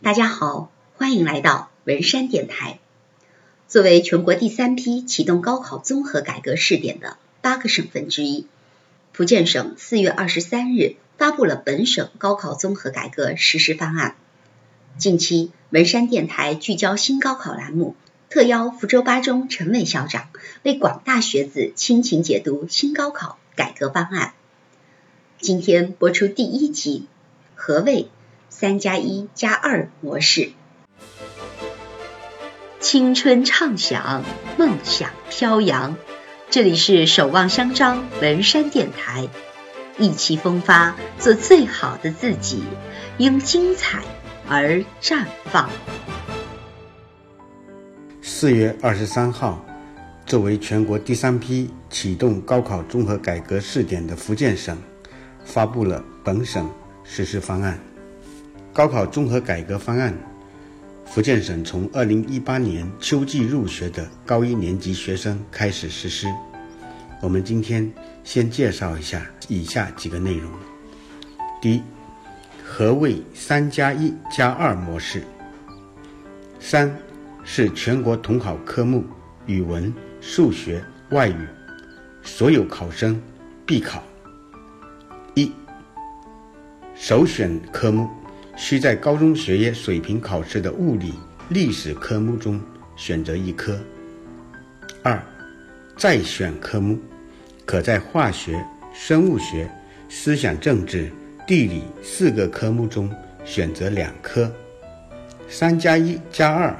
大家好，欢迎来到文山电台。作为全国第三批启动高考综合改革试点的八个省份之一，福建省四月二十三日发布了本省高考综合改革实施方案。近期，文山电台聚焦新高考栏目，特邀福州八中陈伟校长为广大学子倾情解读新高考改革方案。今天播出第一集，何谓？三加一加二模式，青春畅想，梦想飘扬。这里是守望相张文山电台，意气风发，做最好的自己，因精彩而绽放。四月二十三号，作为全国第三批启动高考综合改革试点的福建省，发布了本省实施方案。高考综合改革方案，福建省从二零一八年秋季入学的高一年级学生开始实施。我们今天先介绍一下以下几个内容：第一，何谓“三加一加二”模式？三是全国统考科目语文、数学、外语，所有考生必考。一，首选科目。需在高中学业水平考试的物理、历史科目中选择一科。二，再选科目，可在化学、生物学、思想政治、地理四个科目中选择两科。三加一加二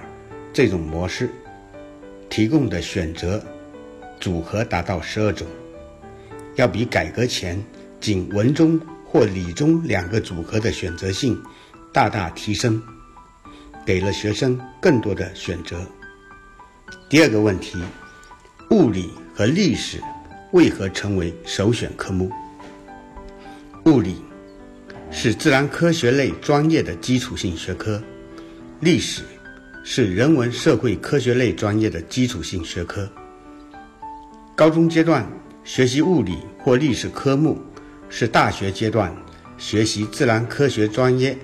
这种模式提供的选择组合达到十二种，要比改革前仅文中或理中两个组合的选择性。大大提升，给了学生更多的选择。第二个问题，物理和历史为何成为首选科目？物理是自然科学类专业的基础性学科，历史是人文社会科学类专业的基础性学科。高中阶段学习物理或历史科目，是大学阶段学习自然科学专业。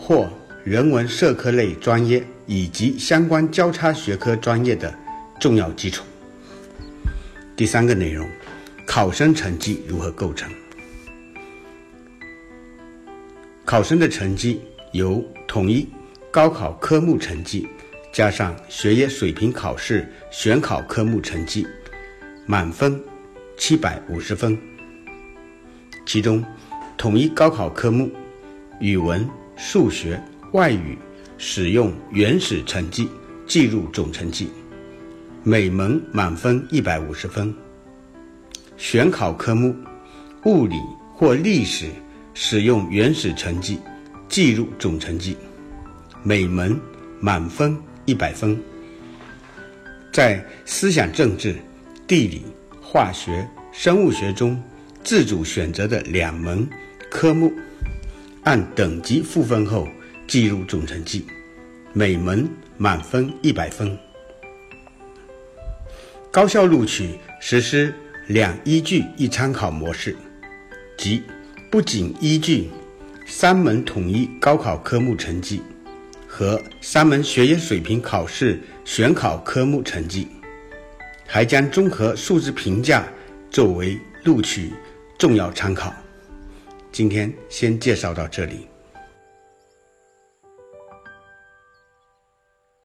或人文社科类专业以及相关交叉学科专业的重要基础。第三个内容，考生成绩如何构成？考生的成绩由统一高考科目成绩加上学业水平考试选考科目成绩，满分七百五十分。其中，统一高考科目语文。数学、外语使用原始成绩计入总成绩，每门满分一百五十分。选考科目物理或历史使用原始成绩计入总成绩，每门满分一百分。在思想政治、地理、化学、生物学中自主选择的两门科目。按等级赋分后计入总成绩，每门满分一百分。高校录取实施两依据一参考模式，即不仅依据三门统一高考科目成绩和三门学业水平考试选考科目成绩，还将综合素质评价作为录取重要参考。今天先介绍到这里。